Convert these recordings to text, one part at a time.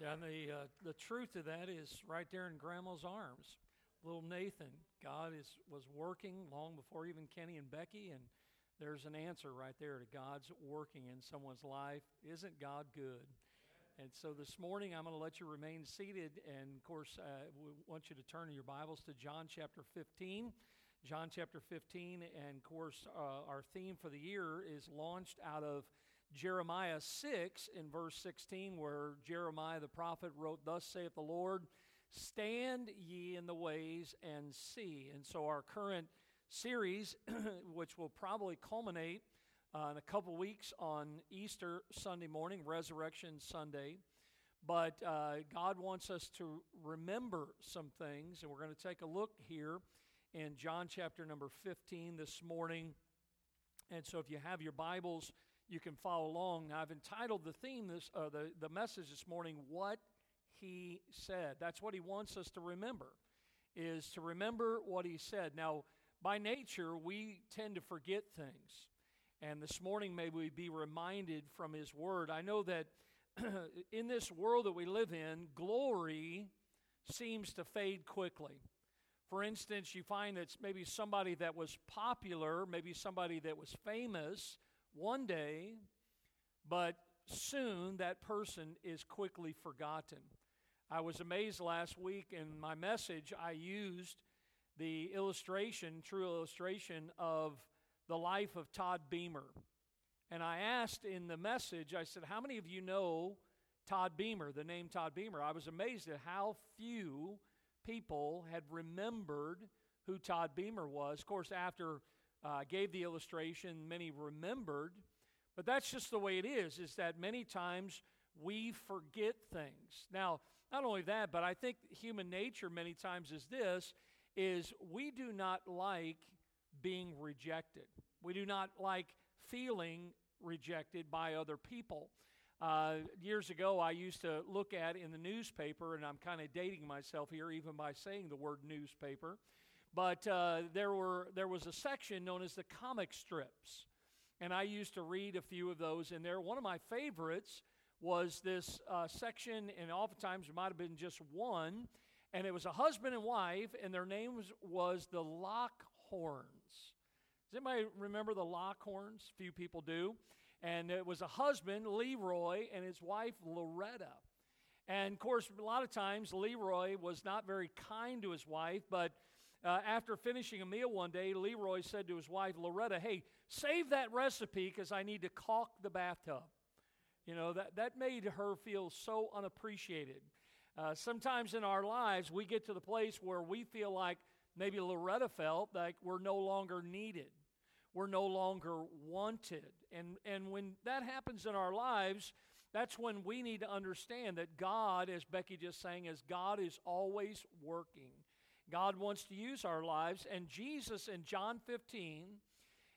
Yeah, and the uh, the truth of that is right there in Grandma's arms. Little Nathan, God is was working long before even Kenny and Becky, and there's an answer right there to God's working in someone's life. Isn't God good? And so this morning, I'm going to let you remain seated. And of course, uh, we want you to turn your Bibles to John chapter 15. John chapter 15. And of course, uh, our theme for the year is launched out of Jeremiah 6 in verse 16, where Jeremiah the prophet wrote, Thus saith the Lord, Stand ye in the ways and see. And so our current series, which will probably culminate uh, in a couple weeks on Easter Sunday morning, Resurrection Sunday. But uh, God wants us to remember some things, and we're going to take a look here in John chapter number 15 this morning. And so if you have your Bibles, you can follow along. I've entitled the theme, this, uh, the, the message this morning, What He Said. That's what He wants us to remember, is to remember what He said. Now, by nature, we tend to forget things. And this morning, may we be reminded from His Word. I know that in this world that we live in, glory seems to fade quickly. For instance, you find that maybe somebody that was popular, maybe somebody that was famous one day, but soon that person is quickly forgotten. I was amazed last week in my message, I used the illustration, true illustration of the life of Todd Beamer. And I asked in the message, I said, How many of you know Todd Beamer, the name Todd Beamer? I was amazed at how few people had remembered who Todd Beamer was. Of course, after uh, gave the illustration, many remembered, but that's just the way it is, is that many times we forget things. Now, not only that, but I think human nature many times is this, is we do not like being rejected. We do not like feeling rejected by other people. Uh, years ago, I used to look at in the newspaper, and I'm kind of dating myself here even by saying the word newspaper. But uh, there, were, there was a section known as the comic strips. And I used to read a few of those in there. One of my favorites was this uh, section, and oftentimes there might have been just one. And it was a husband and wife, and their names was the Lockhorns. Does anybody remember the Lockhorns? Few people do and it was a husband, Leroy, and his wife, Loretta. And of course, a lot of times Leroy was not very kind to his wife, but uh, after finishing a meal one day, Leroy said to his wife, Loretta, hey, save that recipe because I need to caulk the bathtub. You know, that, that made her feel so unappreciated. Uh, sometimes in our lives, we get to the place where we feel like maybe Loretta felt like we're no longer needed we're no longer wanted. And, and when that happens in our lives, that's when we need to understand that God, as Becky just sang, is God is always working. God wants to use our lives, and Jesus in John 15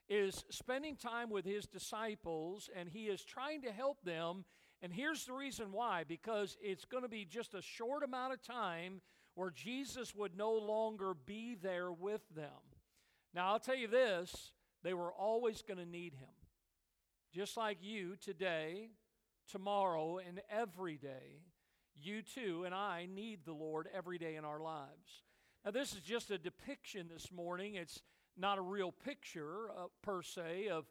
is spending time with his disciples, and he is trying to help them. And here's the reason why because it's going to be just a short amount of time where Jesus would no longer be there with them. Now, I'll tell you this they were always going to need him. Just like you today, tomorrow, and every day, you too and I need the Lord every day in our lives. Now, this is just a depiction this morning. It's not a real picture uh, per se of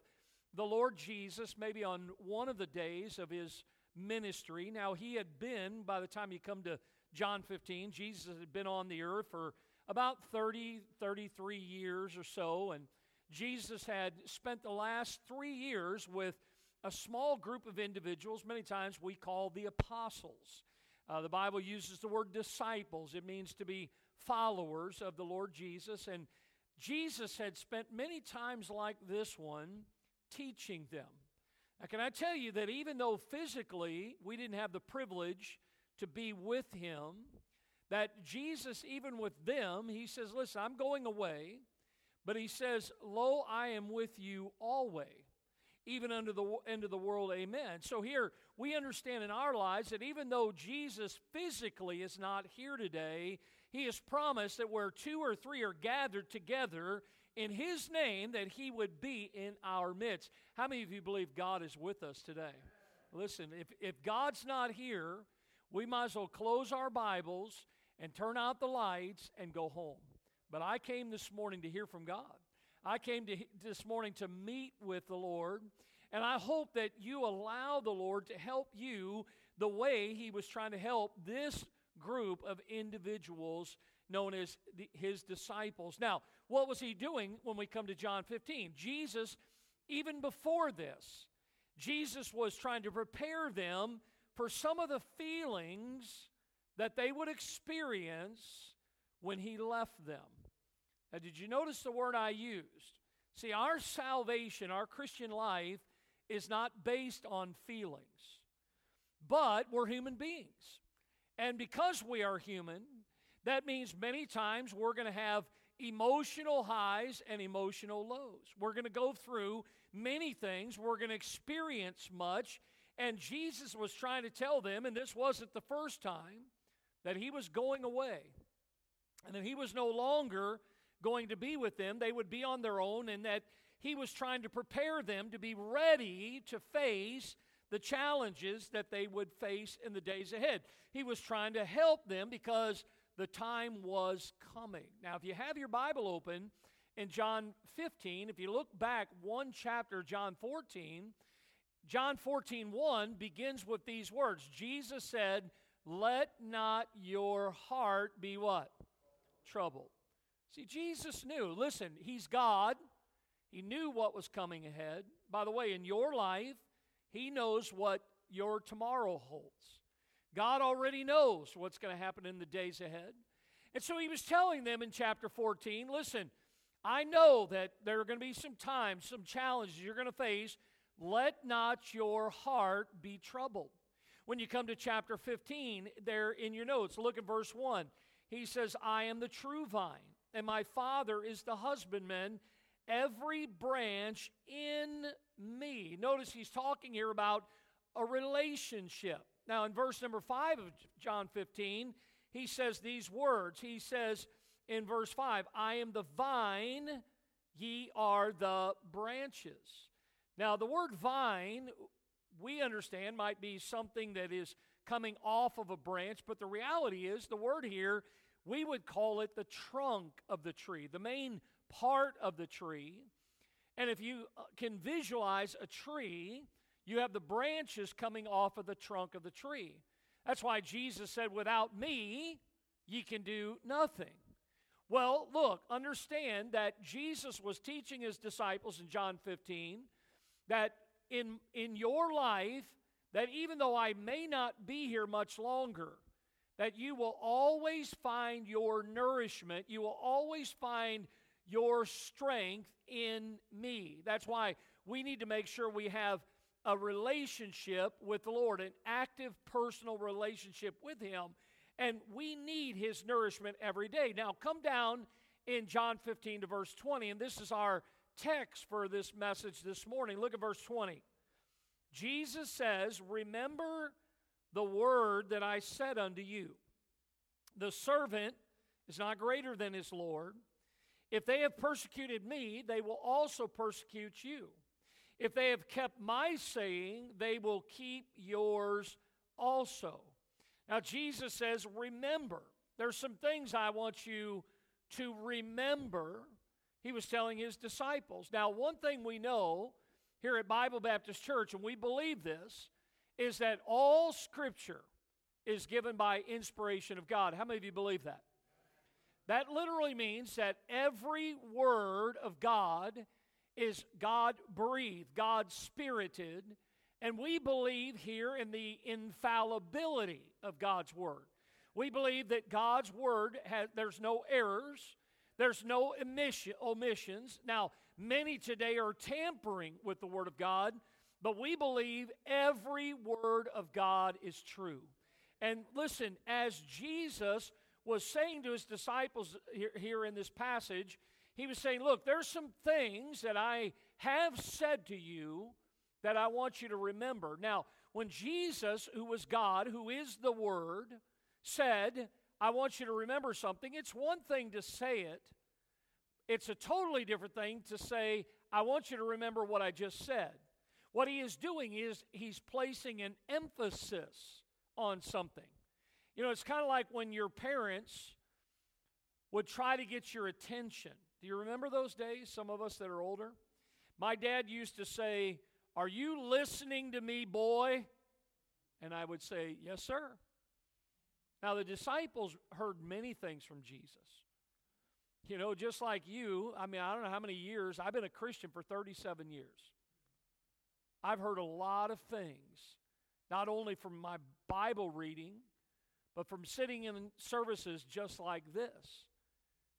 the Lord Jesus, maybe on one of the days of his ministry. Now, he had been, by the time you come to John 15, Jesus had been on the earth for about 30, 33 years or so, and Jesus had spent the last three years with a small group of individuals, many times we call the apostles. Uh, the Bible uses the word disciples, it means to be followers of the Lord Jesus. And Jesus had spent many times like this one teaching them. Now, can I tell you that even though physically we didn't have the privilege to be with him, that Jesus, even with them, he says, Listen, I'm going away. But he says, Lo, I am with you always, even unto the end of the world. Amen. So here we understand in our lives that even though Jesus physically is not here today, he has promised that where two or three are gathered together in his name, that he would be in our midst. How many of you believe God is with us today? Listen, if, if God's not here, we might as well close our Bibles and turn out the lights and go home. But I came this morning to hear from God. I came to, this morning to meet with the Lord, and I hope that you allow the Lord to help you the way He was trying to help this group of individuals known as the, His disciples. Now, what was He doing when we come to John 15? Jesus, even before this, Jesus was trying to prepare them for some of the feelings that they would experience when He left them. Now, did you notice the word I used? See, our salvation, our Christian life, is not based on feelings, but we're human beings. And because we are human, that means many times we're going to have emotional highs and emotional lows. We're going to go through many things, we're going to experience much. And Jesus was trying to tell them, and this wasn't the first time, that he was going away and that he was no longer going to be with them. They would be on their own, and that he was trying to prepare them to be ready to face the challenges that they would face in the days ahead. He was trying to help them because the time was coming. Now, if you have your Bible open in John 15, if you look back one chapter, John 14, John 14, 1 begins with these words Jesus said, Let not your heart be what? Troubled. See, Jesus knew. Listen, He's God. He knew what was coming ahead. By the way, in your life, He knows what your tomorrow holds. God already knows what's going to happen in the days ahead. And so He was telling them in chapter 14 listen, I know that there are going to be some times, some challenges you're going to face. Let not your heart be troubled. When you come to chapter 15, there in your notes, look at verse 1. He says, I am the true vine and my Father is the husbandman. Every branch in me. Notice he's talking here about a relationship. Now, in verse number 5 of John 15, he says these words. He says in verse 5, I am the vine, ye are the branches. Now, the word vine, we understand, might be something that is coming off of a branch, but the reality is the word here we would call it the trunk of the tree, the main part of the tree. And if you uh, can visualize a tree, you have the branches coming off of the trunk of the tree. That's why Jesus said, Without me, ye can do nothing. Well, look, understand that Jesus was teaching his disciples in John 15 that in, in your life, that even though I may not be here much longer, that you will always find your nourishment, you will always find your strength in me. That's why we need to make sure we have a relationship with the Lord, an active personal relationship with Him. And we need His nourishment every day. Now, come down in John 15 to verse 20, and this is our text for this message this morning. Look at verse 20. Jesus says, Remember the word that I said unto you. The servant is not greater than his Lord. If they have persecuted me, they will also persecute you. If they have kept my saying, they will keep yours also. Now, Jesus says, Remember. There's some things I want you to remember. He was telling his disciples. Now, one thing we know here at Bible Baptist Church, and we believe this, is that all Scripture is given by inspiration of God. How many of you believe that? That literally means that every word of God is God breathed, God spirited, and we believe here in the infallibility of God's word. We believe that God's word has there's no errors, there's no omission, omissions. Now, many today are tampering with the word of God but we believe every word of God is true. And listen, as Jesus was saying to his disciples here, here, in this passage, he was saying, Look, there's some things that I have said to you that I want you to remember. Now, when Jesus, who was God, who is the Word, said, I want you to remember something, it's one thing to say it, it's a totally different thing to say, I want you to remember what I just said. What he is doing is he's placing an emphasis on something. You know, it's kind of like when your parents would try to get your attention. Do you remember those days, some of us that are older? My dad used to say, Are you listening to me, boy? And I would say, Yes, sir. Now, the disciples heard many things from Jesus. You know, just like you, I mean, I don't know how many years, I've been a Christian for 37 years. I've heard a lot of things, not only from my Bible reading, but from sitting in services just like this.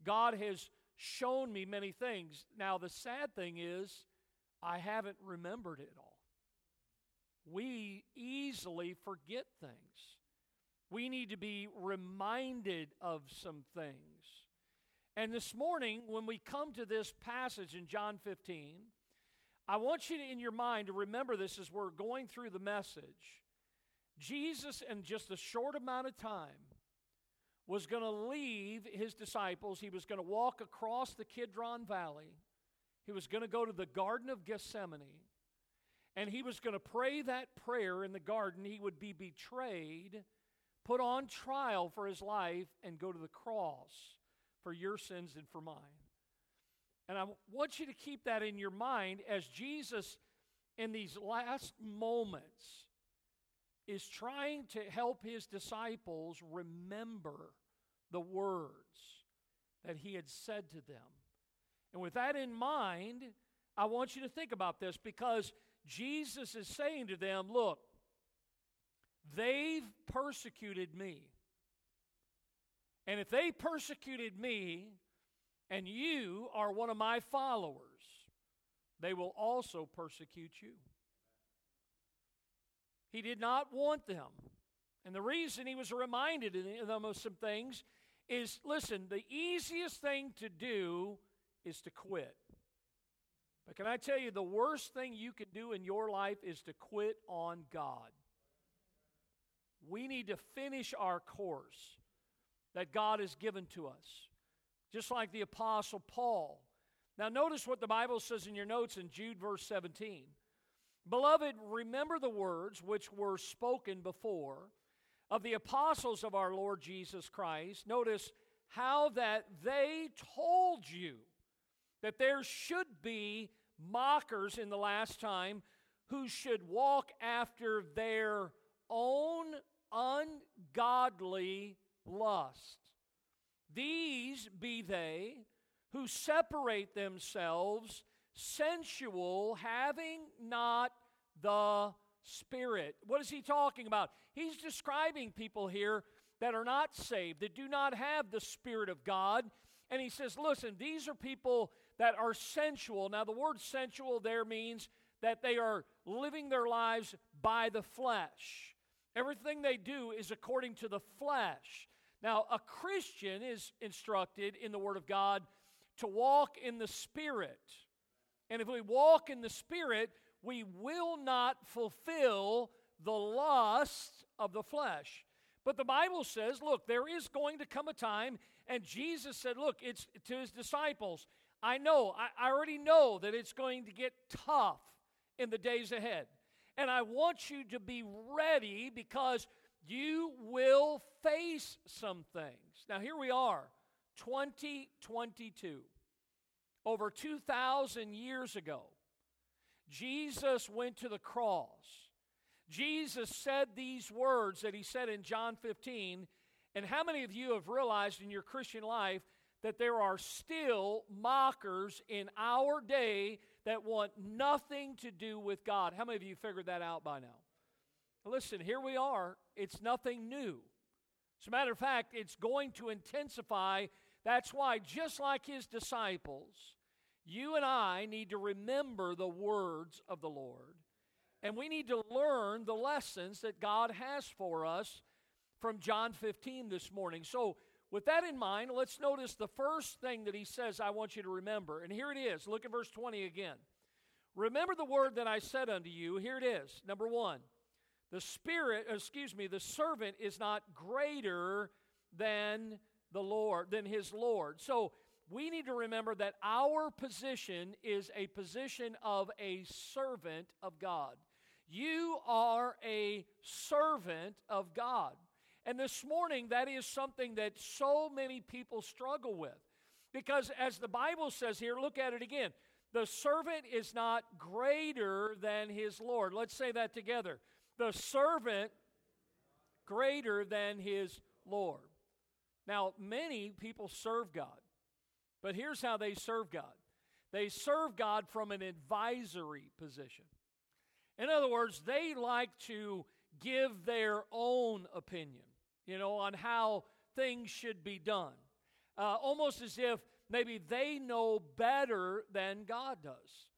God has shown me many things. Now, the sad thing is, I haven't remembered it all. We easily forget things. We need to be reminded of some things. And this morning, when we come to this passage in John 15, I want you to, in your mind to remember this as we're going through the message. Jesus, in just a short amount of time, was going to leave his disciples. He was going to walk across the Kidron Valley. He was going to go to the Garden of Gethsemane. And he was going to pray that prayer in the garden. He would be betrayed, put on trial for his life, and go to the cross for your sins and for mine. And I want you to keep that in your mind as Jesus, in these last moments, is trying to help his disciples remember the words that he had said to them. And with that in mind, I want you to think about this because Jesus is saying to them, Look, they've persecuted me. And if they persecuted me, and you are one of my followers, they will also persecute you. He did not want them. And the reason he was reminded of them of some things is listen, the easiest thing to do is to quit. But can I tell you, the worst thing you can do in your life is to quit on God. We need to finish our course that God has given to us, just like the Apostle Paul. Now, notice what the Bible says in your notes in Jude, verse 17. Beloved, remember the words which were spoken before of the apostles of our Lord Jesus Christ. Notice how that they told you that there should be mockers in the last time who should walk after their own ungodly lust. These be they who separate themselves sensual, having not the Spirit. What is he talking about? He's describing people here that are not saved, that do not have the Spirit of God. And he says, listen, these are people that are sensual. Now, the word sensual there means that they are living their lives by the flesh. Everything they do is according to the flesh. Now, a Christian is instructed in the Word of God to walk in the Spirit. And if we walk in the Spirit, we will not fulfill the lust of the flesh. But the Bible says, look, there is going to come a time, and Jesus said, look, it's to his disciples, I know, I, I already know that it's going to get tough in the days ahead. And I want you to be ready because you will face some things. Now, here we are, 2022 over 2,000 years ago, Jesus went to the cross. Jesus said these words that he said in John 15. And how many of you have realized in your Christian life that there are still mockers in our day that want nothing to do with God? How many of you figured that out by now? Listen, here we are. It's nothing new. As a matter of fact, it's going to intensify that's why, just like his disciples, you and I need to remember the words of the Lord. And we need to learn the lessons that God has for us from John 15 this morning. So, with that in mind, let's notice the first thing that he says I want you to remember. And here it is. Look at verse 20 again. Remember the word that I said unto you. Here it is. Number one, the Spirit, excuse me, the servant is not greater than the Lord, than his Lord. So we need to remember that our position is a position of a servant of God. You are a servant of God. And this morning, that is something that so many people struggle with. Because as the Bible says here, look at it again. The servant is not greater than his Lord. Let's say that together. The servant greater than his Lord. Now, many people serve God, but here's how they serve God they serve God from an advisory position. In other words, they like to give their own opinion, you know, on how things should be done. Uh, almost as if maybe they know better than God does.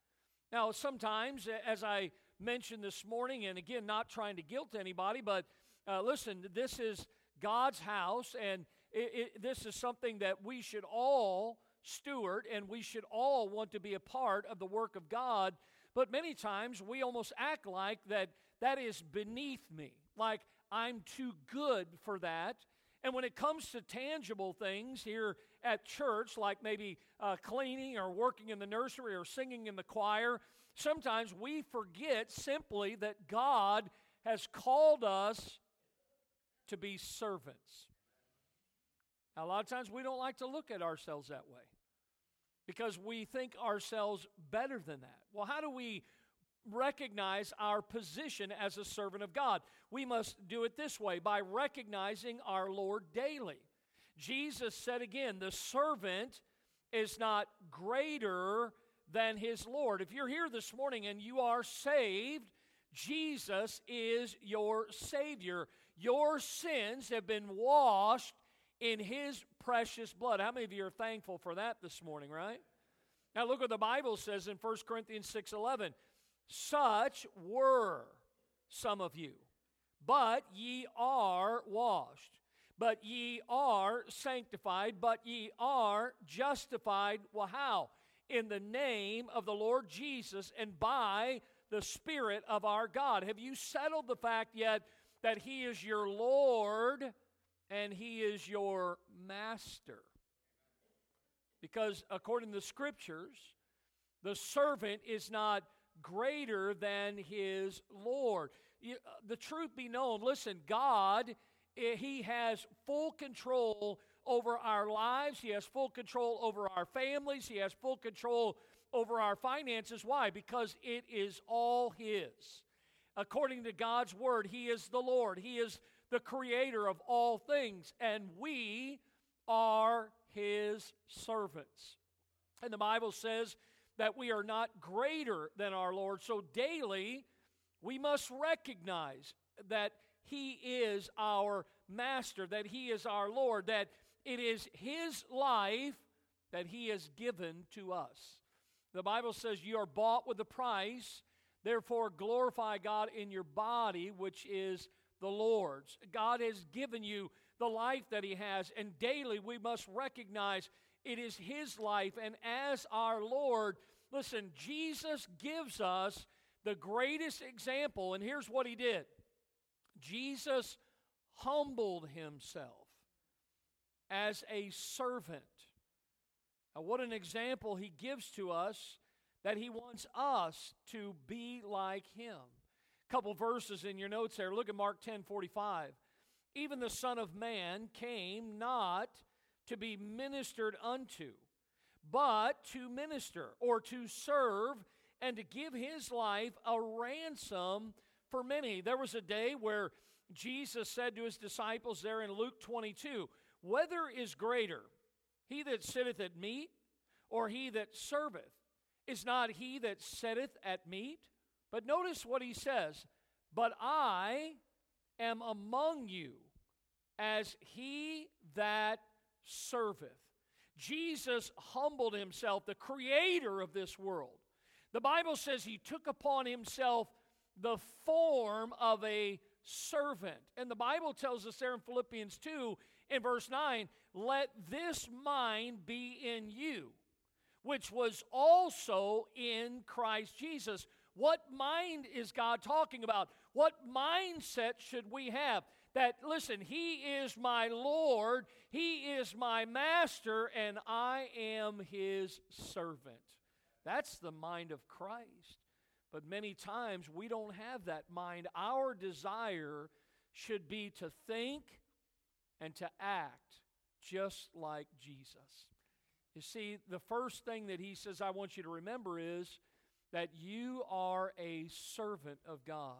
Now, sometimes, as I mentioned this morning, and again, not trying to guilt anybody, but uh, listen, this is God's house, and it, it, this is something that we should all steward, and we should all want to be a part of the work of God. But many times we almost act like that that is beneath me, like I'm too good for that. And when it comes to tangible things here at church, like maybe uh, cleaning or working in the nursery or singing in the choir, sometimes we forget simply that God has called us to be servants. Now, a lot of times we don't like to look at ourselves that way because we think ourselves better than that. Well, how do we recognize our position as a servant of God? We must do it this way by recognizing our Lord daily. Jesus said again, the servant is not greater than his Lord. If you're here this morning and you are saved, Jesus is your Savior. Your sins have been washed in his precious blood. How many of you are thankful for that this morning, right? Now look what the Bible says in 1 Corinthians 6:11. Such were some of you, but ye are washed, but ye are sanctified, but ye are justified. Well, how? In the name of the Lord Jesus and by the Spirit of our God. Have you settled the fact yet that He is your Lord and He is your master. Because according to the scriptures, the servant is not greater than his Lord. Uh, the truth be known, listen, God, eh, He has full control over our lives, He has full control over our families, He has full control over our finances. Why? Because it is all His. According to God's word, He is the Lord, He is the creator of all things, and we are his servants. And the Bible says that we are not greater than our Lord. So daily, we must recognize that he is our master, that he is our Lord, that it is his life that he has given to us. The Bible says you are bought with a price, therefore glorify God in your body, which is the Lord's. God has given you the life that He has, and daily we must recognize it is His life. And as our Lord, listen, Jesus gives us the greatest example, and here's what He did Jesus humbled Himself as a servant. Now, what an example He gives to us that He wants us to be like Him couple verses in your notes there. Look at Mark 10 45. Even the Son of Man came not to be ministered unto, but to minister or to serve and to give his life a ransom for many. There was a day where Jesus said to his disciples there in Luke 22 Whether is greater, he that sitteth at meat or he that serveth? Is not he that sitteth at meat? But notice what he says But I am among you as he that serveth. Jesus humbled himself, the creator of this world. The Bible says he took upon himself the form of a servant. And the Bible tells us there in Philippians 2, in verse 9, let this mind be in you, which was also in Christ Jesus what mind is God talking about? What mindset should we have? That, listen, He is my Lord, He is my master, and I am His servant. That's the mind of Christ. But many times we don't have that mind. Our desire should be to think and to act just like Jesus. You see, the first thing that he says I want you to remember is that you are a servant of God.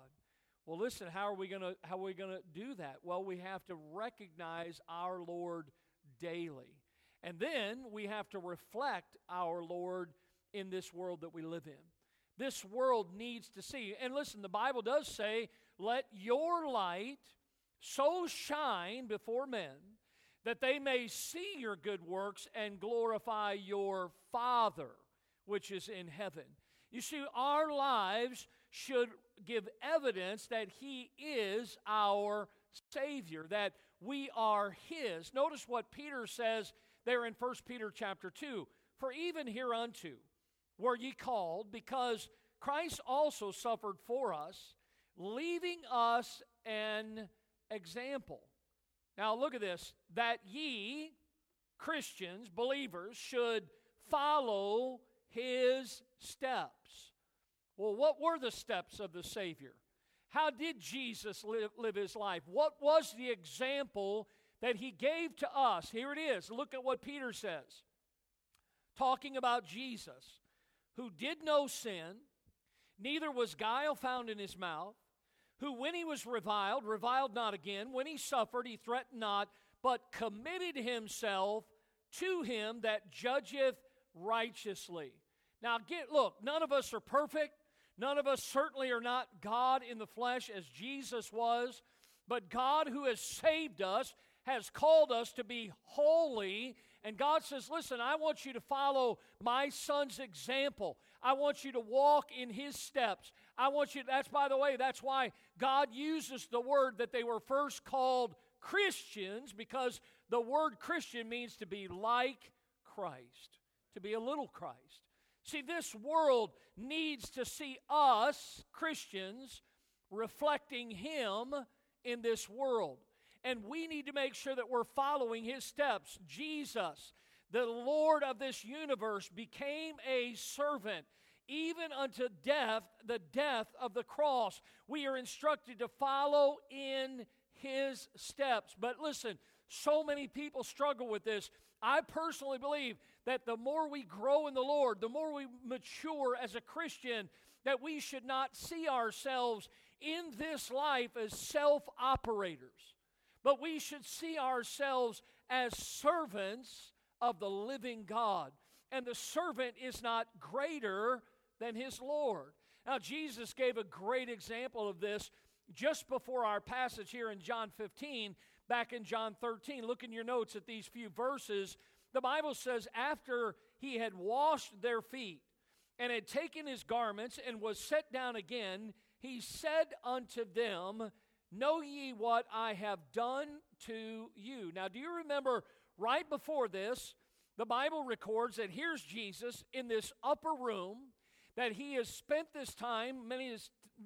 Well, listen, how are we going to how are we going to do that? Well, we have to recognize our Lord daily. And then we have to reflect our Lord in this world that we live in. This world needs to see. And listen, the Bible does say, "Let your light so shine before men that they may see your good works and glorify your Father which is in heaven." You see, our lives should give evidence that He is our Savior, that we are His. Notice what Peter says there in 1 Peter chapter 2 For even hereunto were ye called, because Christ also suffered for us, leaving us an example. Now, look at this that ye, Christians, believers, should follow his steps. Well, what were the steps of the Savior? How did Jesus live, live his life? What was the example that he gave to us? Here it is. Look at what Peter says. Talking about Jesus, who did no sin, neither was guile found in his mouth, who when he was reviled, reviled not again, when he suffered, he threatened not, but committed himself to him that judgeth righteously. Now, get look, none of us are perfect. None of us certainly are not God in the flesh as Jesus was, but God who has saved us has called us to be holy. And God says, Listen, I want you to follow my son's example. I want you to walk in his steps. I want you, that's by the way, that's why God uses the word that they were first called Christians, because the word Christian means to be like Christ, to be a little Christ. See, this world needs to see us, Christians, reflecting Him in this world. And we need to make sure that we're following His steps. Jesus, the Lord of this universe, became a servant even unto death, the death of the cross. We are instructed to follow in his steps. But listen, so many people struggle with this. I personally believe that the more we grow in the Lord, the more we mature as a Christian, that we should not see ourselves in this life as self operators, but we should see ourselves as servants of the living God. And the servant is not greater than his Lord. Now, Jesus gave a great example of this just before our passage here in John 15 back in John 13. Look in your notes at these few verses. The Bible says, after he had washed their feet and had taken his garments and was set down again, he said unto them, Know ye what I have done to you? Now, do you remember right before this, the Bible records that here's Jesus in this upper room, that he has spent this time, many,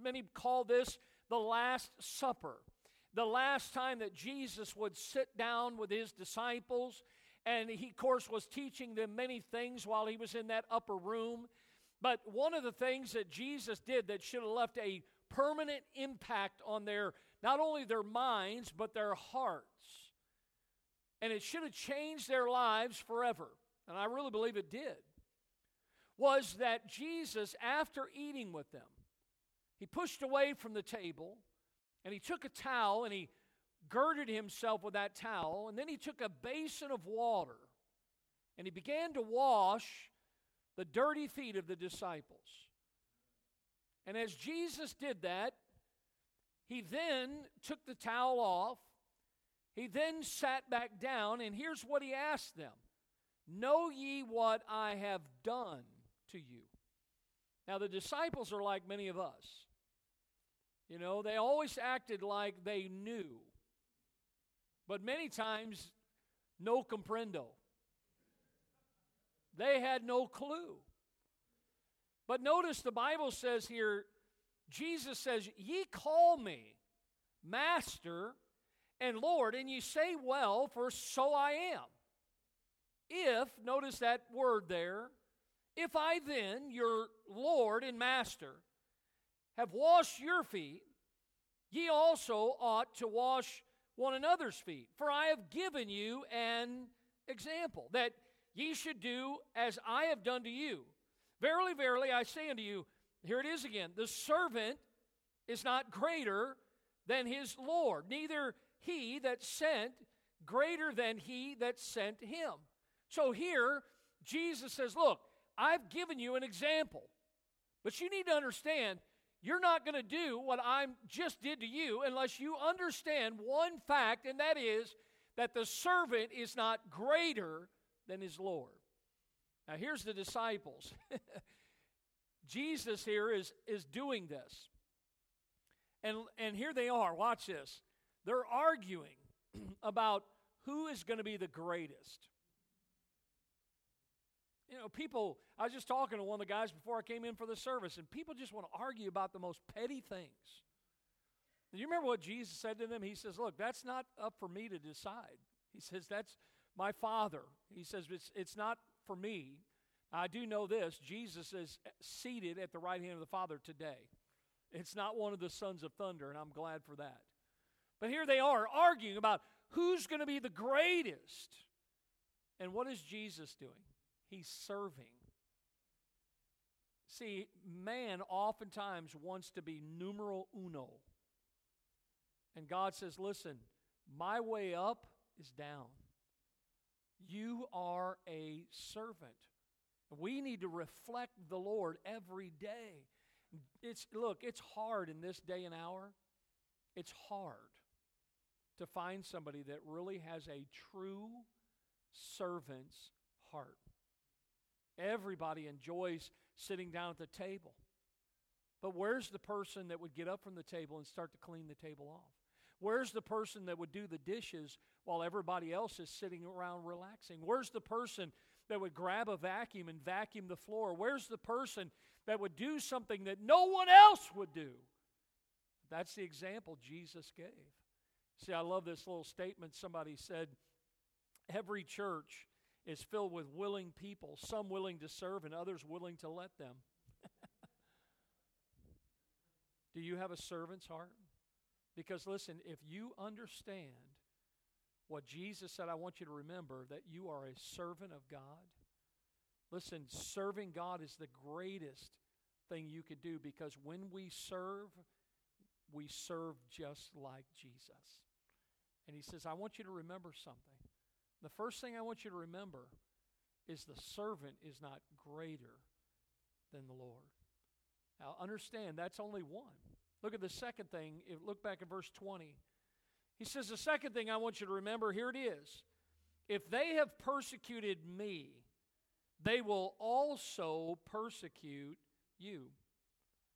many call this the Last Supper the last time that Jesus would sit down with his disciples, and he, of course, was teaching them many things while he was in that upper room. But one of the things that Jesus did that should have left a permanent impact on their not only their minds but their hearts. And it should have changed their lives forever. And i really believe it did. Was that jesus after eating with them he pushed away from the table and he took a towel and he girded himself with that towel. And then he took a basin of water and he began to wash the dirty feet of the disciples. And as Jesus did that, he then took the towel off. He then sat back down, and here's what he asked them Know ye what I have done to you? Now, the disciples are like many of us. You know, they always acted like they knew. But many times, no comprendo. They had no clue. But notice the Bible says here, Jesus says, Ye call me Master and Lord, and ye say, Well, for so I am. If, notice that word there, if I then, your Lord and Master, have washed your feet, ye also ought to wash one another's feet. For I have given you an example, that ye should do as I have done to you. Verily, verily, I say unto you, here it is again the servant is not greater than his Lord, neither he that sent greater than he that sent him. So here, Jesus says, Look, I've given you an example, but you need to understand you're not going to do what I just did to you unless you understand one fact, and that is that the servant is not greater than his Lord. Now, here's the disciples. Jesus here is, is doing this. And, and here they are. Watch this. They're arguing about who is going to be the greatest. You know, people, I was just talking to one of the guys before I came in for the service, and people just want to argue about the most petty things. Do you remember what Jesus said to them? He says, Look, that's not up for me to decide. He says, That's my Father. He says, It's, it's not for me. I do know this Jesus is seated at the right hand of the Father today. It's not one of the sons of thunder, and I'm glad for that. But here they are arguing about who's going to be the greatest. And what is Jesus doing? He's serving. See, man oftentimes wants to be numero uno. And God says, listen, my way up is down. You are a servant. We need to reflect the Lord every day. It's look, it's hard in this day and hour. It's hard to find somebody that really has a true servant's heart. Everybody enjoys sitting down at the table. But where's the person that would get up from the table and start to clean the table off? Where's the person that would do the dishes while everybody else is sitting around relaxing? Where's the person that would grab a vacuum and vacuum the floor? Where's the person that would do something that no one else would do? That's the example Jesus gave. See, I love this little statement somebody said every church is filled with willing people, some willing to serve and others willing to let them. Do you have a servant's heart? Because listen, if you understand what Jesus said, I want you to remember that you are a servant of God. Listen, serving God is the greatest thing you could do because when we serve, we serve just like Jesus. And he says, I want you to remember something. The first thing I want you to remember is the servant is not greater than the Lord. Now, understand that's only one. Look at the second thing. If, look back at verse 20. He says, The second thing I want you to remember here it is. If they have persecuted me, they will also persecute you.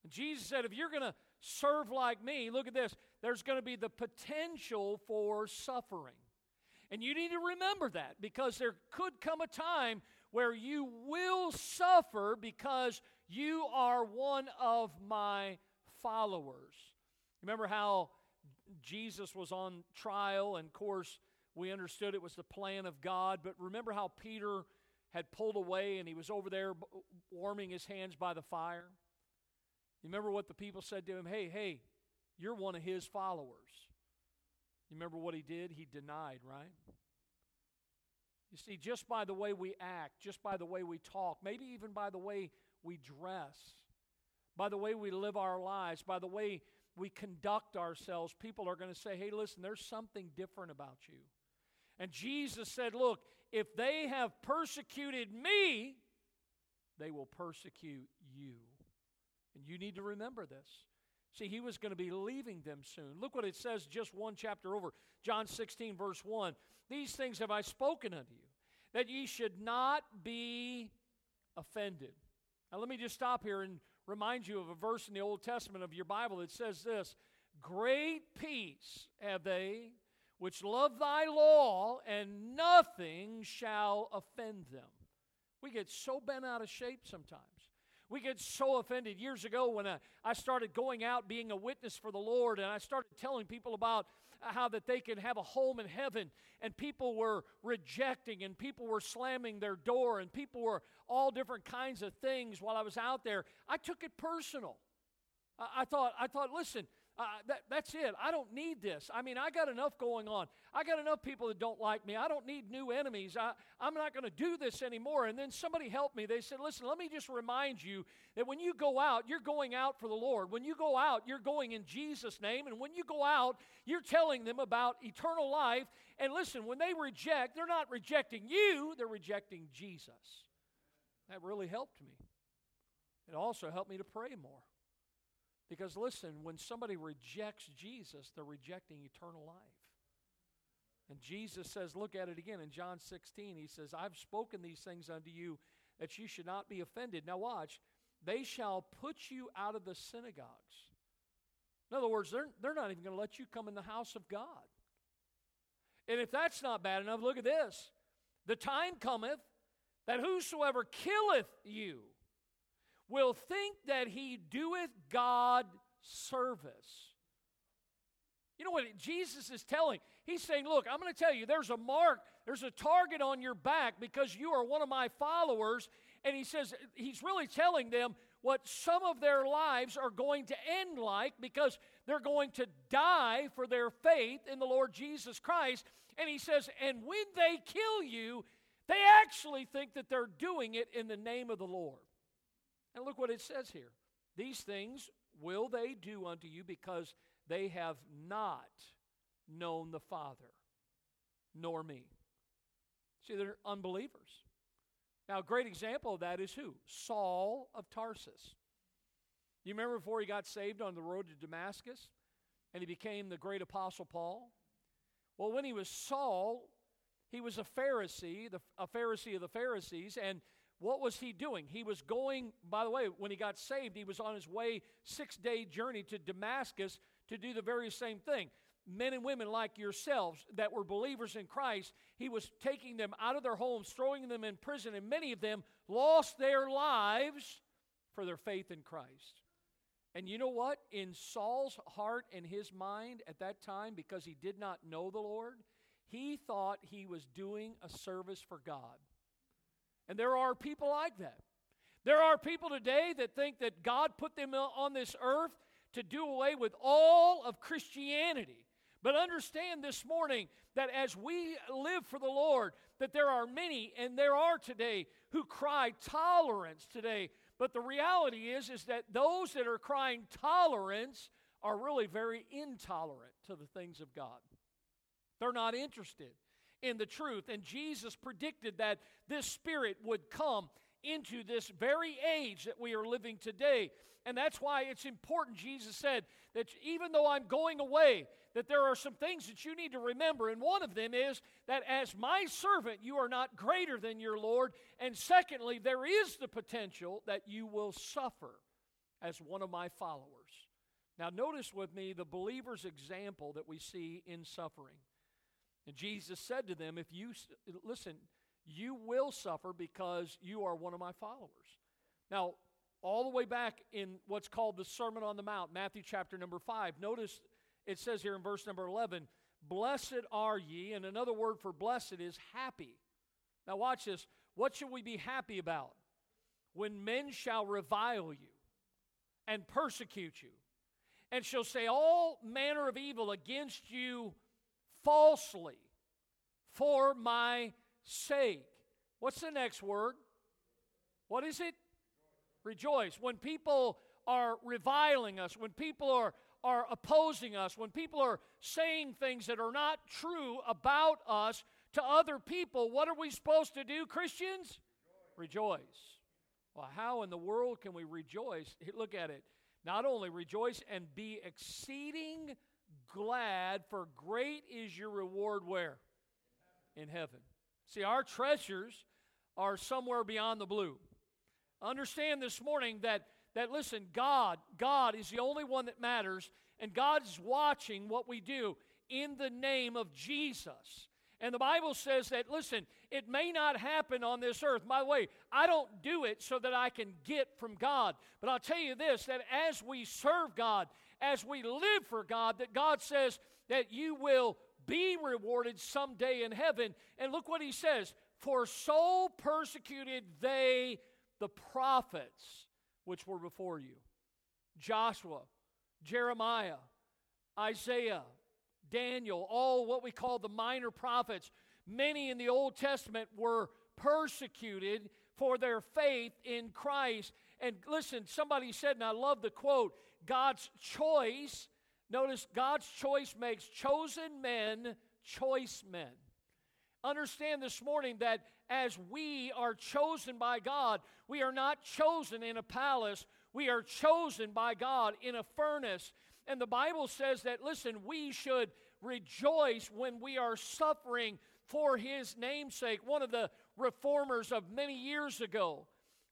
And Jesus said, If you're going to serve like me, look at this, there's going to be the potential for suffering. And you need to remember that because there could come a time where you will suffer because you are one of my followers. Remember how Jesus was on trial, and of course, we understood it was the plan of God, but remember how Peter had pulled away and he was over there warming his hands by the fire? You remember what the people said to him? Hey, hey, you're one of his followers. You remember what he did? He denied, right? You see, just by the way we act, just by the way we talk, maybe even by the way we dress, by the way we live our lives, by the way we conduct ourselves, people are going to say, hey, listen, there's something different about you. And Jesus said, look, if they have persecuted me, they will persecute you. And you need to remember this. See, he was going to be leaving them soon. Look what it says just one chapter over, John 16, verse 1. These things have I spoken unto you, that ye should not be offended. Now, let me just stop here and remind you of a verse in the Old Testament of your Bible that says this Great peace have they which love thy law, and nothing shall offend them. We get so bent out of shape sometimes. We get so offended. Years ago, when I, I started going out being a witness for the Lord, and I started telling people about uh, how that they can have a home in heaven, and people were rejecting, and people were slamming their door, and people were all different kinds of things while I was out there. I took it personal. I, I thought, I thought, listen, Uh, that, that's it. I don't need this. I mean, I got enough going on. I got enough people that don't like me. I don't need new enemies. I, I'm not going to do this anymore. And then somebody helped me. They said, Listen, let me just remind you that when you go out, you're going out for the Lord. When you go out, you're going in Jesus' name. And when you go out, you're telling them about eternal life. And listen, when they reject, they're not rejecting you, they're rejecting Jesus. That really helped me. It also helped me to pray more. Because listen, when somebody rejects Jesus, they're rejecting eternal life. And Jesus says, look at it again in John 16. He says, I've spoken these things unto you that you should not be offended. Now, watch, they shall put you out of the synagogues. In other words, they're, they're not even going to let you come in the house of God. And if that's not bad enough, look at this. The time cometh that whosoever killeth you will think that he doeth God service. You know what Jesus is telling? He's saying, Look, I'm going to tell you, there's a mark, there's a target on your back because you are one of my followers. And he says, He's really telling them what some of their lives are going to end like because they're going to die for their faith in the Lord Jesus Christ. And he says, And when they kill you, they actually think that they're doing it in the name of the Lord. And look what it says here. These things will they do unto you because they have not known the Father, nor me. See, they're unbelievers. Now, a great example of that is who? Saul of Tarsus. You remember before he got saved on the road to Damascus and he became the great apostle Paul? Well, when he was Saul, he was a Pharisee, the, a Pharisee of the Pharisees, and what was he doing? He was going, by the way, when he got saved, he was on his way six day journey to Damascus to do the very same thing. Men and women like yourselves that were believers in Christ, he was taking them out of their homes, throwing them in prison, and many of them lost their lives for their faith in Christ. And you know what? In Saul's heart and his mind at that time, because he did not know the Lord, he thought he was doing a service for God. And there are people like that. There are people today that think that God put them on this earth to do away with all of Christianity. But understand this morning that as we live for the Lord, that there are many, and there are today, who cry tolerance today. But the reality is, is that those that are crying tolerance are really very intolerant to the things of God. They're not interested in the truth. And Jesus predicted that this Spirit would come into this very age that we are living today. And that's why it's important, Jesus said, that even though I'm going away, that there are some things that you need to remember. And one of them is that as my servant, you are not greater than your Lord. And secondly, there is the potential that you will suffer as one of my followers. Now, notice with me the believer's example that we see in suffering. And Jesus said to them, If you listen, you will suffer because you are one of my followers. Now, all the way back in what's called the Sermon on the Mount, Matthew chapter number 5, notice it says here in verse number 11, Blessed are ye, and another word for blessed is happy. Now, watch this. What should we be happy about? When men shall revile you and persecute you, and shall say all manner of evil against you falsely for my sake. What's the next word? What is it? Rejoice. When people are reviling us, when people are, are opposing us, when people are saying things that are not true about us to other people, what are we supposed to do, Christians? Rejoice. Well, how in the world can we rejoice? Look at it. Not only rejoice and be exceeding glad, for great is your reward where? In heaven. See, our treasures are somewhere beyond the blue. Understand this morning that that listen, God, God is the only one that matters, and God's watching what we do in the name of Jesus. And the Bible says that, listen, it may not happen on this earth. By the way, I don't do it so that I can get from God. But I'll tell you this that as we serve God as we live for God that God says that you will be rewarded someday in heaven. And look what he says For so persecuted they the prophets which were before you. Joshua, Jeremiah, Isaiah, Daniel, all what we call the minor prophets, many in the Old Testament were persecuted for their faith in Christ. And listen, somebody said, and I love the quote God's choice, notice God's choice makes chosen men choice men. Understand this morning that as we are chosen by God, we are not chosen in a palace, we are chosen by God in a furnace. And the Bible says that, listen, we should rejoice when we are suffering for his namesake. One of the reformers of many years ago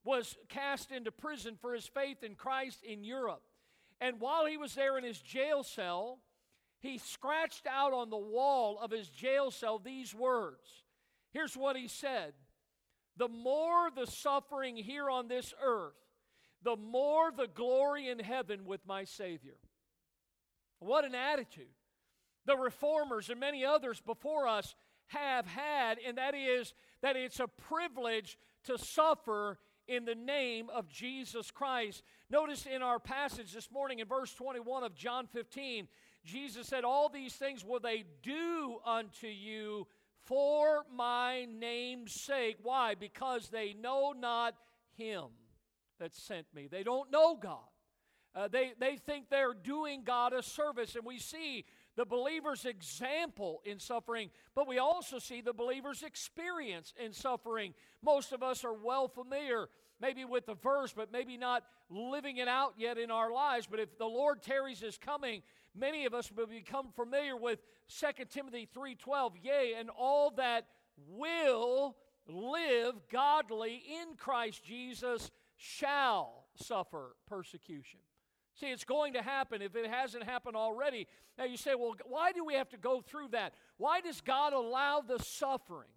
was cast into prison for his faith in Christ in Europe. And while he was there in his jail cell, he scratched out on the wall of his jail cell these words. Here's what he said The more the suffering here on this earth, the more the glory in heaven with my Savior. What an attitude. The reformers and many others before us have had, and that is that it's a privilege to suffer in the name of Jesus Christ. Notice in our passage this morning in verse 21 of John 15, Jesus said, All these things will they do unto you for my name's sake. Why? Because they know not him that sent me. They don't know God. Uh, they, they think they're doing God a service. And we see the believer's example in suffering, but we also see the believer's experience in suffering. Most of us are well familiar, maybe with the verse, but maybe not living it out yet in our lives. But if the Lord tarries his coming, many of us will become familiar with 2 Timothy 3:12. Yea, and all that will live godly in Christ Jesus shall suffer persecution. See, it's going to happen if it hasn't happened already. Now you say, well, why do we have to go through that? Why does God allow the suffering?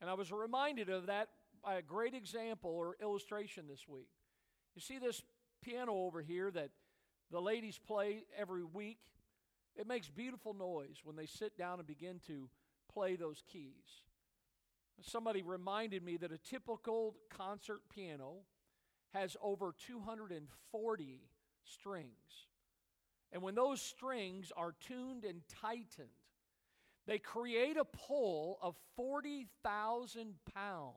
And I was reminded of that by a great example or illustration this week. You see this piano over here that the ladies play every week? It makes beautiful noise when they sit down and begin to play those keys. Somebody reminded me that a typical concert piano has over 240 strings. And when those strings are tuned and tightened, they create a pull of 40,000 pounds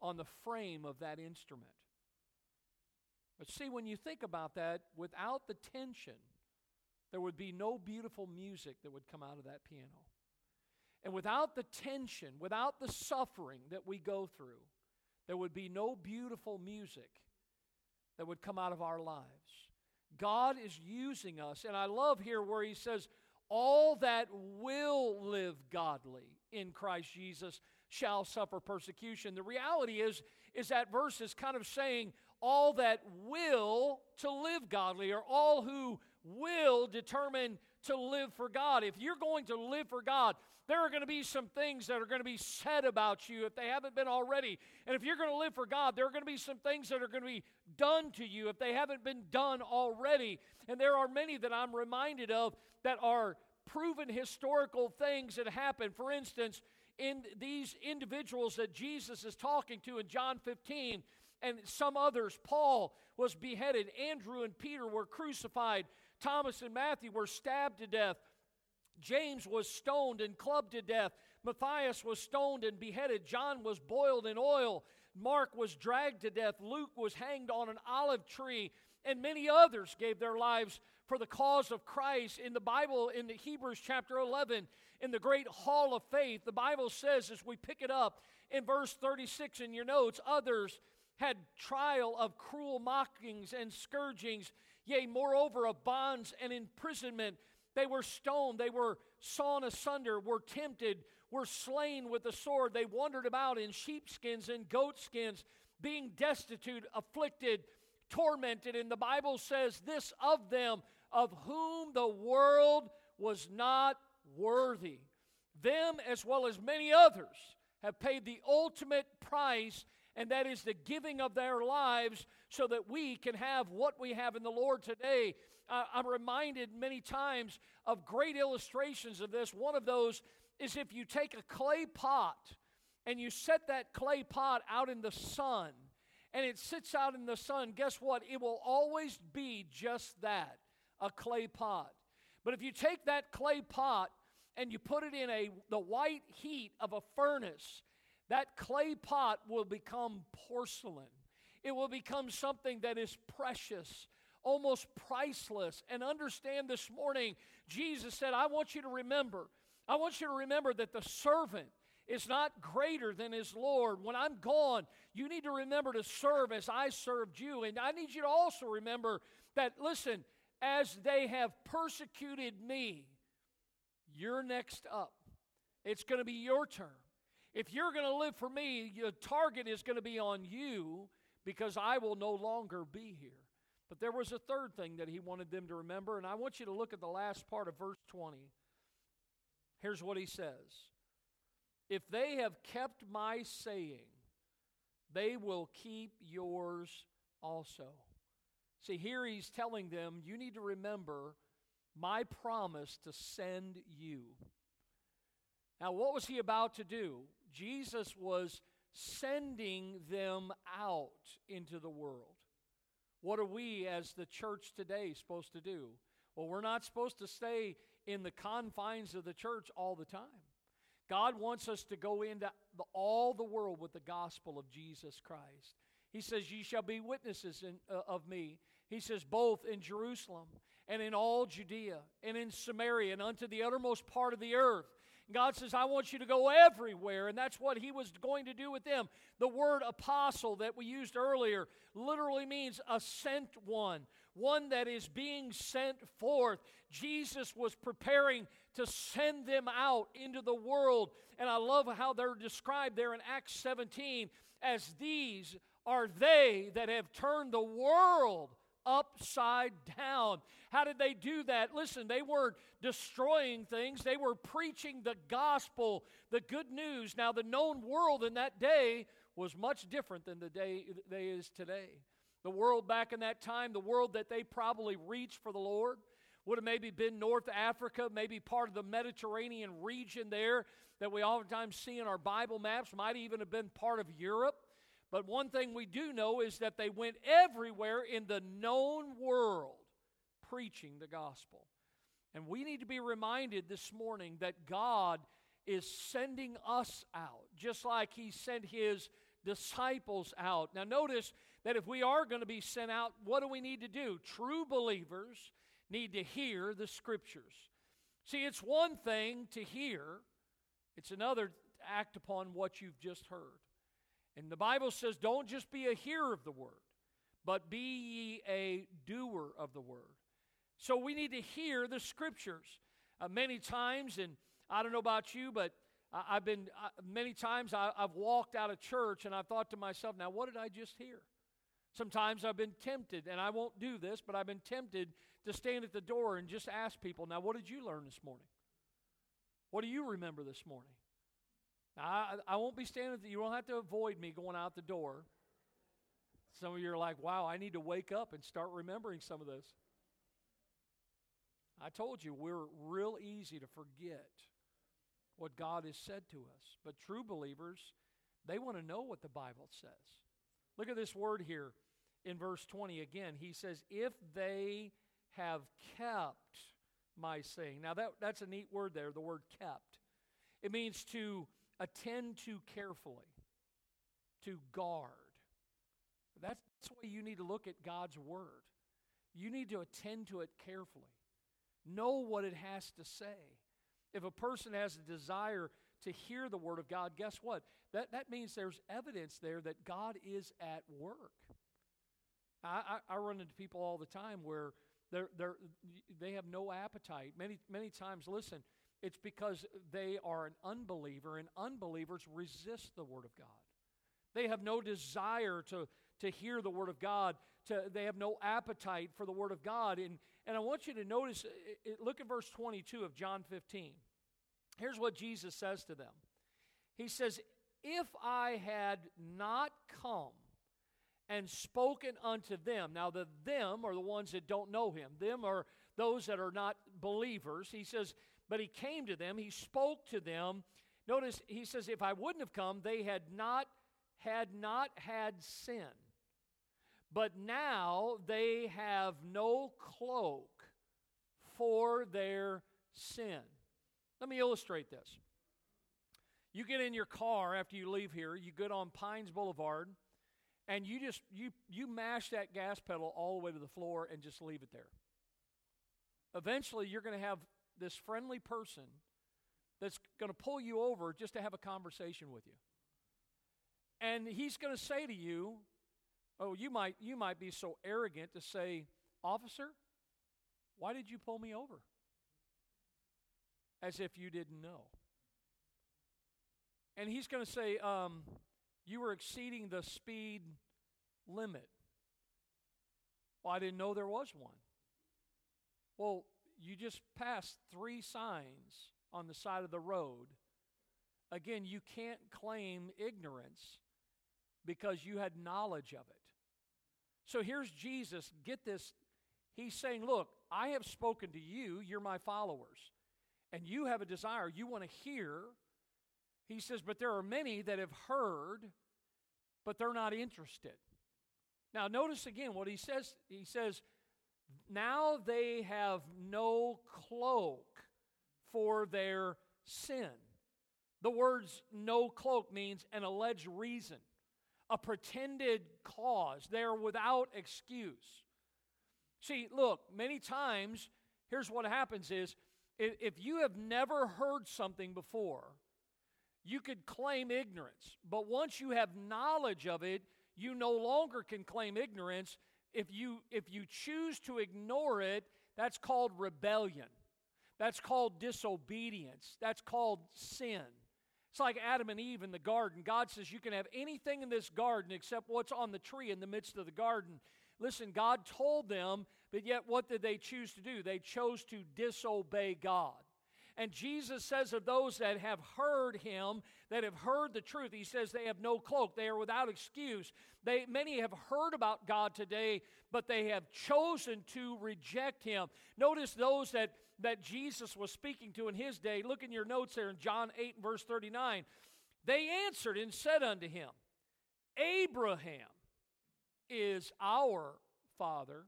on the frame of that instrument. But see, when you think about that, without the tension, there would be no beautiful music that would come out of that piano. And without the tension, without the suffering that we go through, there would be no beautiful music that would come out of our lives. God is using us. And I love here where he says, All that will live godly in Christ Jesus shall suffer persecution. The reality is, is that verse is kind of saying, All that will to live godly, or all who will determine to live for God. If you're going to live for God, there are going to be some things that are going to be said about you if they haven't been already. And if you're going to live for God, there are going to be some things that are going to be done to you if they haven't been done already. And there are many that I'm reminded of that are proven historical things that happen. For instance, in these individuals that Jesus is talking to in John 15 and some others, Paul was beheaded, Andrew and Peter were crucified, Thomas and Matthew were stabbed to death. James was stoned and clubbed to death. Matthias was stoned and beheaded. John was boiled in oil. Mark was dragged to death. Luke was hanged on an olive tree. And many others gave their lives for the cause of Christ. In the Bible, in the Hebrews chapter 11, in the great hall of faith, the Bible says, as we pick it up in verse 36 in your notes, others had trial of cruel mockings and scourgings, yea, moreover, of bonds and imprisonment. They were stoned, they were sawn asunder, were tempted, were slain with the sword. They wandered about in sheepskins and goatskins, being destitute, afflicted, tormented. And the Bible says this of them, of whom the world was not worthy. Them, as well as many others, have paid the ultimate price, and that is the giving of their lives so that we can have what we have in the Lord today. Uh, I'm reminded many times of great illustrations of this. One of those is if you take a clay pot and you set that clay pot out in the sun and it sits out in the sun, guess what? It will always be just that a clay pot. But if you take that clay pot and you put it in a the white heat of a furnace, that clay pot will become porcelain. It will become something that is precious, almost priceless. And understand this morning, Jesus said, I want you to remember, I want you to remember that the servant is not greater than his Lord. When I'm gone, you need to remember to serve as I served you. And I need you to also remember that, listen, as they have persecuted me, you're next up. It's going to be your turn. If you're going to live for me, your target is going to be on you because I will no longer be here. But there was a third thing that he wanted them to remember, and I want you to look at the last part of verse 20. Here's what he says If they have kept my saying, they will keep yours also. See, here he's telling them, you need to remember my promise to send you. Now, what was he about to do? Jesus was sending them out into the world. What are we as the church today supposed to do? Well, we're not supposed to stay in the confines of the church all the time. God wants us to go into the, all the world with the gospel of Jesus Christ. He says, Ye shall be witnesses in, uh, of me. He says, both in Jerusalem and in all Judea and in Samaria and unto the uttermost part of the earth. God says, I want you to go everywhere. And that's what he was going to do with them. The word apostle that we used earlier literally means a sent one, one that is being sent forth. Jesus was preparing to send them out into the world. And I love how they're described there in Acts 17 as these are they that have turned the world upside down. How did they do that? Listen, they weren't destroying things, they were preaching the gospel, the good news. Now, the known world in that day was much different than the day they is today. The world back in that time, the world that they probably reached for the Lord, would have maybe been North Africa, maybe part of the Mediterranean region there that we oftentimes see in our Bible maps, might even have been part of Europe. But one thing we do know is that they went everywhere in the known world preaching the gospel. And we need to be reminded this morning that God is sending us out, just like He sent His disciples out. Now, notice that if we are going to be sent out, what do we need to do? True believers need to hear the scriptures. See, it's one thing to hear, it's another to act upon what you've just heard. And the Bible says, don't just be a hearer of the word, but be ye a doer of the word. So we need to hear the scriptures. Uh, many times, and I don't know about you, but I, have been, uh, many times I, I've walked out of church and I've thought to myself, now what did I just hear? Sometimes I've been tempted, and I won't do this, but I've been tempted to stand at the door and just ask people, now what did you learn this morning? What do you remember this morning? I, I won't be standing, you won't have to avoid me going out the door. Some of you are like, wow, I need to wake up and start remembering some of this. I told you we're real easy to forget what God has said to us. But true believers, they want to know what the Bible says. Look at this word here in verse 20 again. He says, If they have kept my saying. Now, that, that's a neat word there, the word kept. It means to attend to carefully, to guard. That's the way you need to look at God's Word. You need to attend to it carefully, know what it has to say. If a person has a desire to hear the Word of God, guess what? That, that means there's evidence there that God is at work. I, I, I run into people all the time where they're, they're, they have no appetite. Many, many times, listen, it's because they are an unbeliever, and unbelievers resist the Word of God. They have no desire to, to hear the Word of God. To, they have no appetite for the Word of God. And, and I want you to notice, it, look at verse 22 of John 15. Here's what Jesus says to them He says, If I had not come and spoken unto them, now the them are the ones that don't know Him, them are those that are not believers. He says, but he came to them, he spoke to them. Notice he says, if I wouldn't have come, they had not had not had sin. But now they have no cloak for their sin. Let me illustrate this. You get in your car after you leave here, you get on Pines Boulevard, and you just you you mash that gas pedal all the way to the floor and just leave it there. Eventually you're going to have this friendly person that's going to pull you over just to have a conversation with you. And he's going to say to you, oh, you might you might be so arrogant to say, "Officer, why did you pull me over?" As if you didn't know. And he's going to say, um, You were exceeding the speed limit. Well, I didn't know there was one. Well, you just passed three signs on the side of the road. Again, you can't claim ignorance because you had knowledge of it. So here's Jesus. Get this. He's saying, Look, I have spoken to you. You're my followers. And you have a desire. You want to hear he says, But there are many that have heard, but they're not interested. Now, notice again what he says. He says, Now they have no cloak for their sin. The words no cloak means an alleged reason, a pretended cause. They're without excuse. See, look, many times, here's what happens is if you have never heard something before, you could claim ignorance. But once you have knowledge of it, you no longer can claim ignorance. If you, if you choose to ignore it, that's called rebellion. That's called disobedience. That's called sin. It's like Adam and Eve in the garden. God says you can have anything in this garden except what's on the tree in the midst of the garden. Listen, God told them, but yet what did they choose to do? They chose to disobey God. And Jesus says of those that have heard him, that have heard the truth, he says they have no cloak. They are without excuse. They, many have heard about God today, but they have chosen to reject him. Notice those that, that Jesus was speaking to in his day. Look in your notes there in John 8 verse 39. They answered and said unto him, Abraham is our father.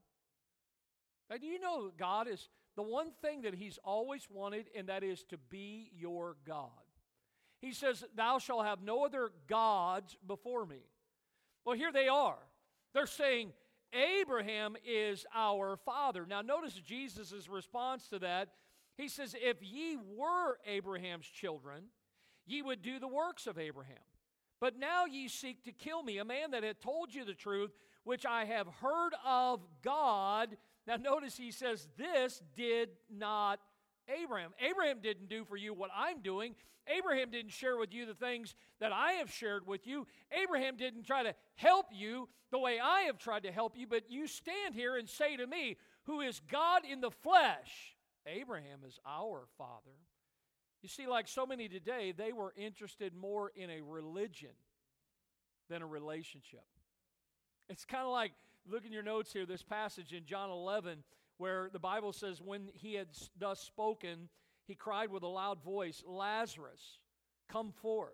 Do you know that God is the one thing that he's always wanted, and that is to be your God. He says, Thou shalt have no other gods before me. Well, here they are. They're saying, Abraham is our father. Now, notice Jesus' response to that. He says, If ye were Abraham's children, ye would do the works of Abraham. But now ye seek to kill me, a man that had told you the truth, which I have heard of God. Now, notice he says, This did not Abraham. Abraham didn't do for you what I'm doing. Abraham didn't share with you the things that I have shared with you. Abraham didn't try to help you the way I have tried to help you, but you stand here and say to me, who is God in the flesh, Abraham is our father. You see, like so many today, they were interested more in a religion than a relationship. It's kind of like look in your notes here, this passage in John 11, where the Bible says, When he had thus spoken, he cried with a loud voice, Lazarus, come forth.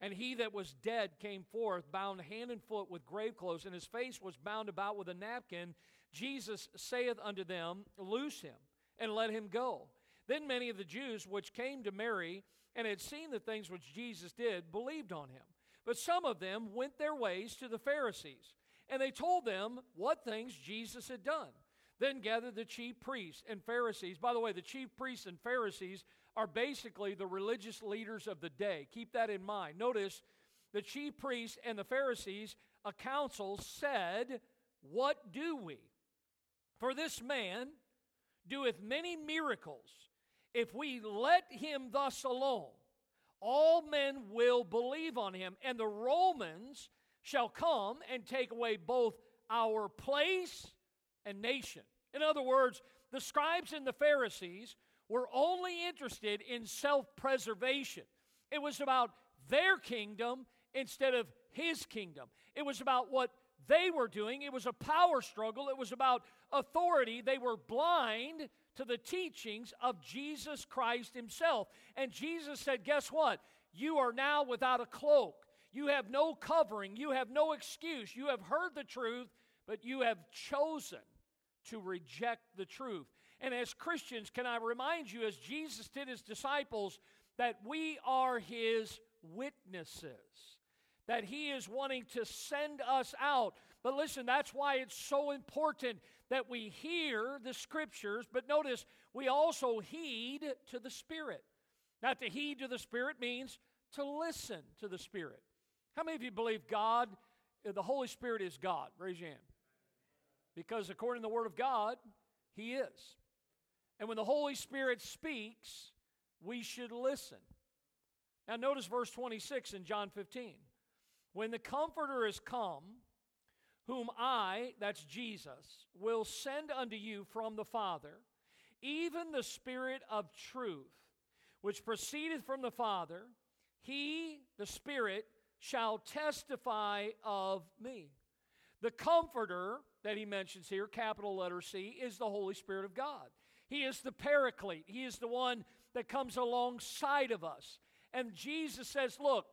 And he that was dead came forth, bound hand and foot with grave clothes, and his face was bound about with a napkin. Jesus saith unto them, Loose him, and let him go. Then many of the Jews which came to Mary and had seen the things which Jesus did believed on him. But some of them went their ways to the Pharisees and they told them what things Jesus had done. Then gathered the chief priests and Pharisees. By the way, the chief priests and Pharisees are basically the religious leaders of the day. Keep that in mind. Notice the chief priests and the Pharisees, a council, said, What do we? For this man doeth many miracles. If we let him thus alone, all men will believe on him. And the Romans shall come and take away both our place and nation. In other words, the scribes and the Pharisees were only interested in self preservation. It was about their kingdom instead of his kingdom. It was about what they were doing. It was a power struggle. It was about authority. They were blind to the teachings of Jesus Christ himself. And Jesus said, Guess what? You are now without a cloak. You have no covering. You have no excuse. You have heard the truth, but you have chosen to reject the truth. And as Christians, can I remind you, as Jesus did his disciples, that we are his witnesses, that he is wanting to send us out. But listen, that's why it's so important that we hear the scriptures, but notice we also heed to the Spirit. Now, to heed to the Spirit means to listen to the Spirit. How many of you believe God, uh, the Holy Spirit is God? Raise your hand. Because according to the Word of God, He is. And when the Holy Spirit speaks, we should listen. Now, notice verse 26 in John 15. When the Comforter is come, whom I, that's Jesus, will send unto you from the Father, even the Spirit of truth, which proceedeth from the Father, he, the Spirit, shall testify of me. The Comforter that he mentions here, capital letter C, is the Holy Spirit of God. He is the Paraclete, He is the one that comes alongside of us. And Jesus says, Look,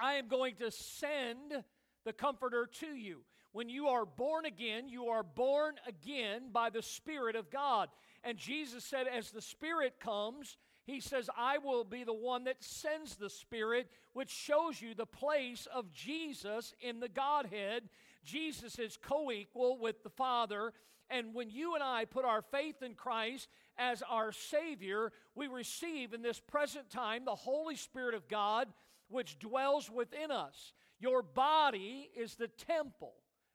I am going to send the Comforter to you. When you are born again, you are born again by the Spirit of God. And Jesus said, as the Spirit comes, He says, I will be the one that sends the Spirit, which shows you the place of Jesus in the Godhead. Jesus is co equal with the Father. And when you and I put our faith in Christ as our Savior, we receive in this present time the Holy Spirit of God, which dwells within us. Your body is the temple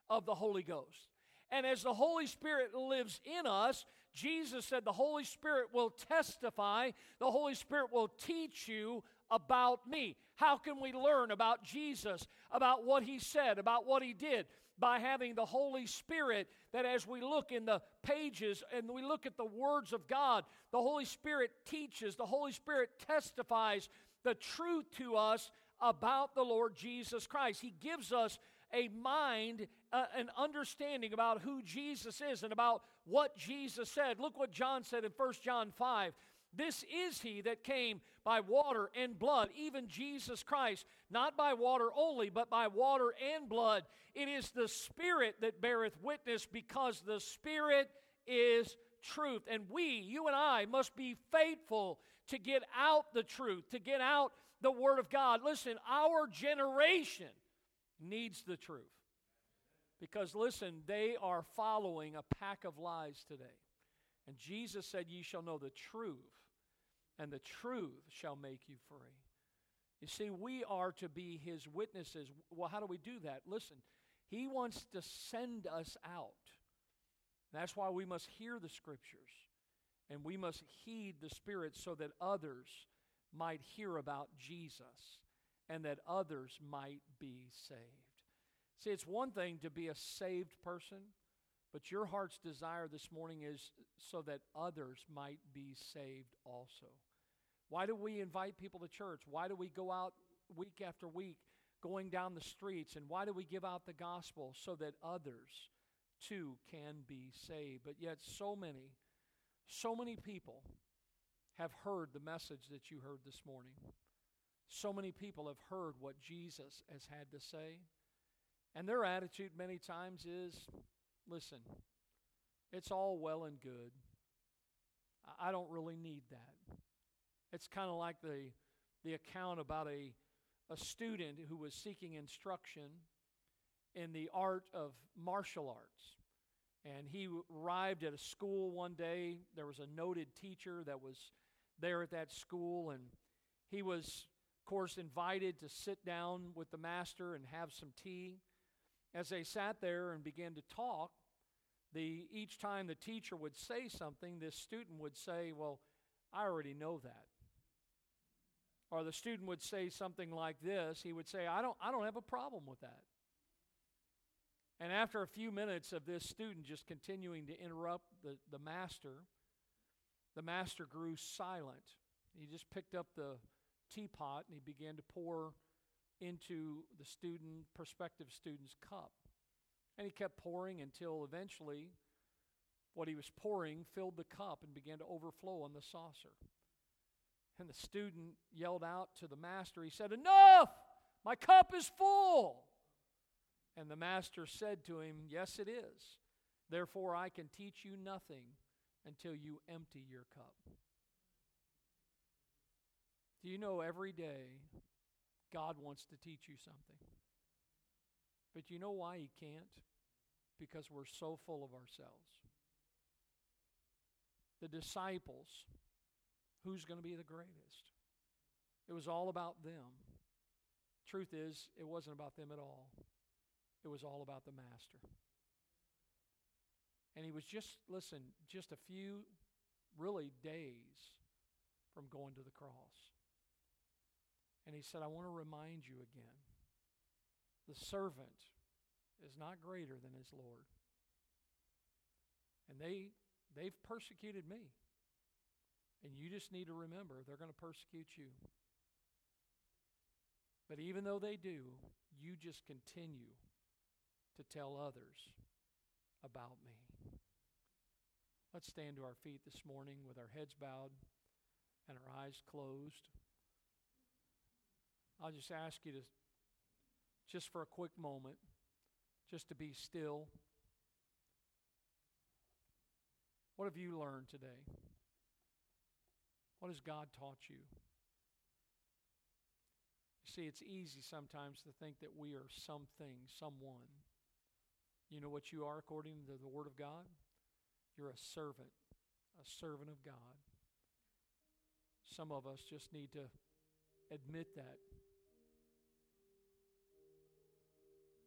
of the Holy Ghost. And as the Holy Spirit lives in us, Jesus said the Holy Spirit will testify, the Holy Spirit will teach you about me. How can we learn about Jesus, about what he said, about what he did? By having the Holy Spirit, that as we look in the pages and we look at the words of God, the Holy Spirit teaches, the Holy Spirit testifies the truth to us about the Lord Jesus Christ. He gives us a mind, uh, an understanding about who Jesus is and about what Jesus said. Look what John said in 1 John 5. This is he that came by water and blood, even Jesus Christ, not by water only, but by water and blood. It is the Spirit that beareth witness, because the Spirit is truth. And we, you and I, must be faithful to get out the truth, to get out the Word of God. Listen, our generation needs the truth. Because listen, they are following a pack of lies today. And Jesus said, Ye shall know the truth, and the truth shall make you free. You see, we are to be his witnesses. Well, how do we do that? Listen, he wants to send us out. That's why we must hear the scriptures and we must heed the Spirit so that others might hear about Jesus and that others might be saved. See, it's one thing to be a saved person, but your heart's desire this morning is so that others might be saved also. Why do we invite people to church? Why do we go out week after week going down the streets? And why do we give out the gospel? So that others too can be saved. But yet, so many, so many people have heard the message that you heard this morning. So many people have heard what Jesus has had to say. And their attitude many times is listen, it's all well and good. I don't really need that. It's kind of like the, the account about a, a student who was seeking instruction in the art of martial arts. And he arrived at a school one day. There was a noted teacher that was there at that school, and he was of course, invited to sit down with the master and have some tea. As they sat there and began to talk, the, each time the teacher would say something, this student would say, Well, I already know that. Or the student would say something like this. He would say, I don't, I don't have a problem with that. And after a few minutes of this student just continuing to interrupt the, the master, the master grew silent. He just picked up the teapot and he began to pour into the student, prospective student's cup. And he kept pouring until eventually what he was pouring filled the cup and began to overflow on the saucer. And the student yelled out to the master, he said, Enough! My cup is full! And the master said to him, Yes, it is. Therefore, I can teach you nothing until you empty your cup. Do you know every day God wants to teach you something? But you know why He can't? Because we're so full of ourselves. The disciples, who's going to be the greatest? It was all about them. Truth is, it wasn't about them at all. It was all about the Master. And he was just, listen, just a few really days from going to the cross. And he said, I want to remind you again the servant is not greater than his Lord. And they, they've persecuted me. And you just need to remember they're going to persecute you. But even though they do, you just continue to tell others about me. Let's stand to our feet this morning with our heads bowed and our eyes closed. I'll just ask you to, just for a quick moment, just to be still. What have you learned today? What has God taught you? You see, it's easy sometimes to think that we are something, someone. You know what you are according to the Word of God? You're a servant, a servant of God. Some of us just need to admit that.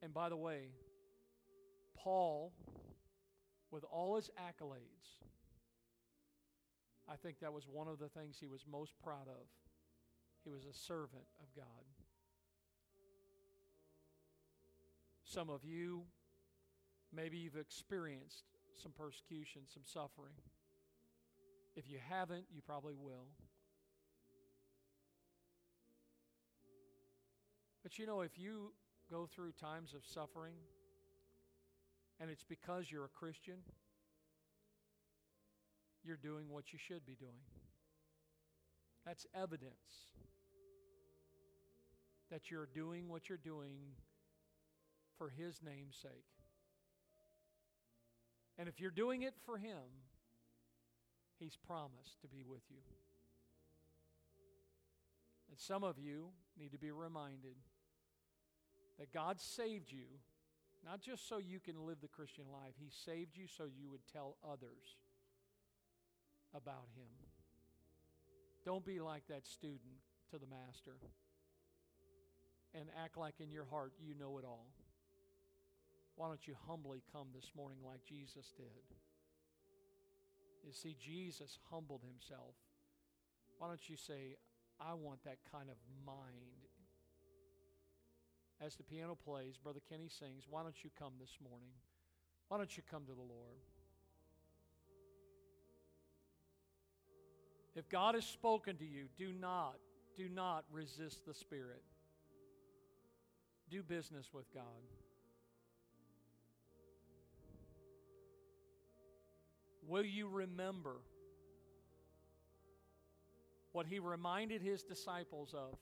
And by the way, Paul, with all his accolades, I think that was one of the things he was most proud of. He was a servant of God. Some of you, maybe you've experienced some persecution, some suffering. If you haven't, you probably will. But you know, if you go through times of suffering and it's because you're a Christian, you're doing what you should be doing. That's evidence that you're doing what you're doing for His name's sake. And if you're doing it for Him, He's promised to be with you. And some of you need to be reminded that God saved you, not just so you can live the Christian life, He saved you so you would tell others about Him. Don't be like that student to the Master and act like in your heart you know it all. Why don't you humbly come this morning like Jesus did? You see, Jesus humbled himself. Why don't you say, I want that kind of mind? As the piano plays, Brother Kenny sings, Why don't you come this morning? Why don't you come to the Lord? If God has spoken to you, do not, do not resist the Spirit. Do business with God. Will you remember what he reminded his disciples of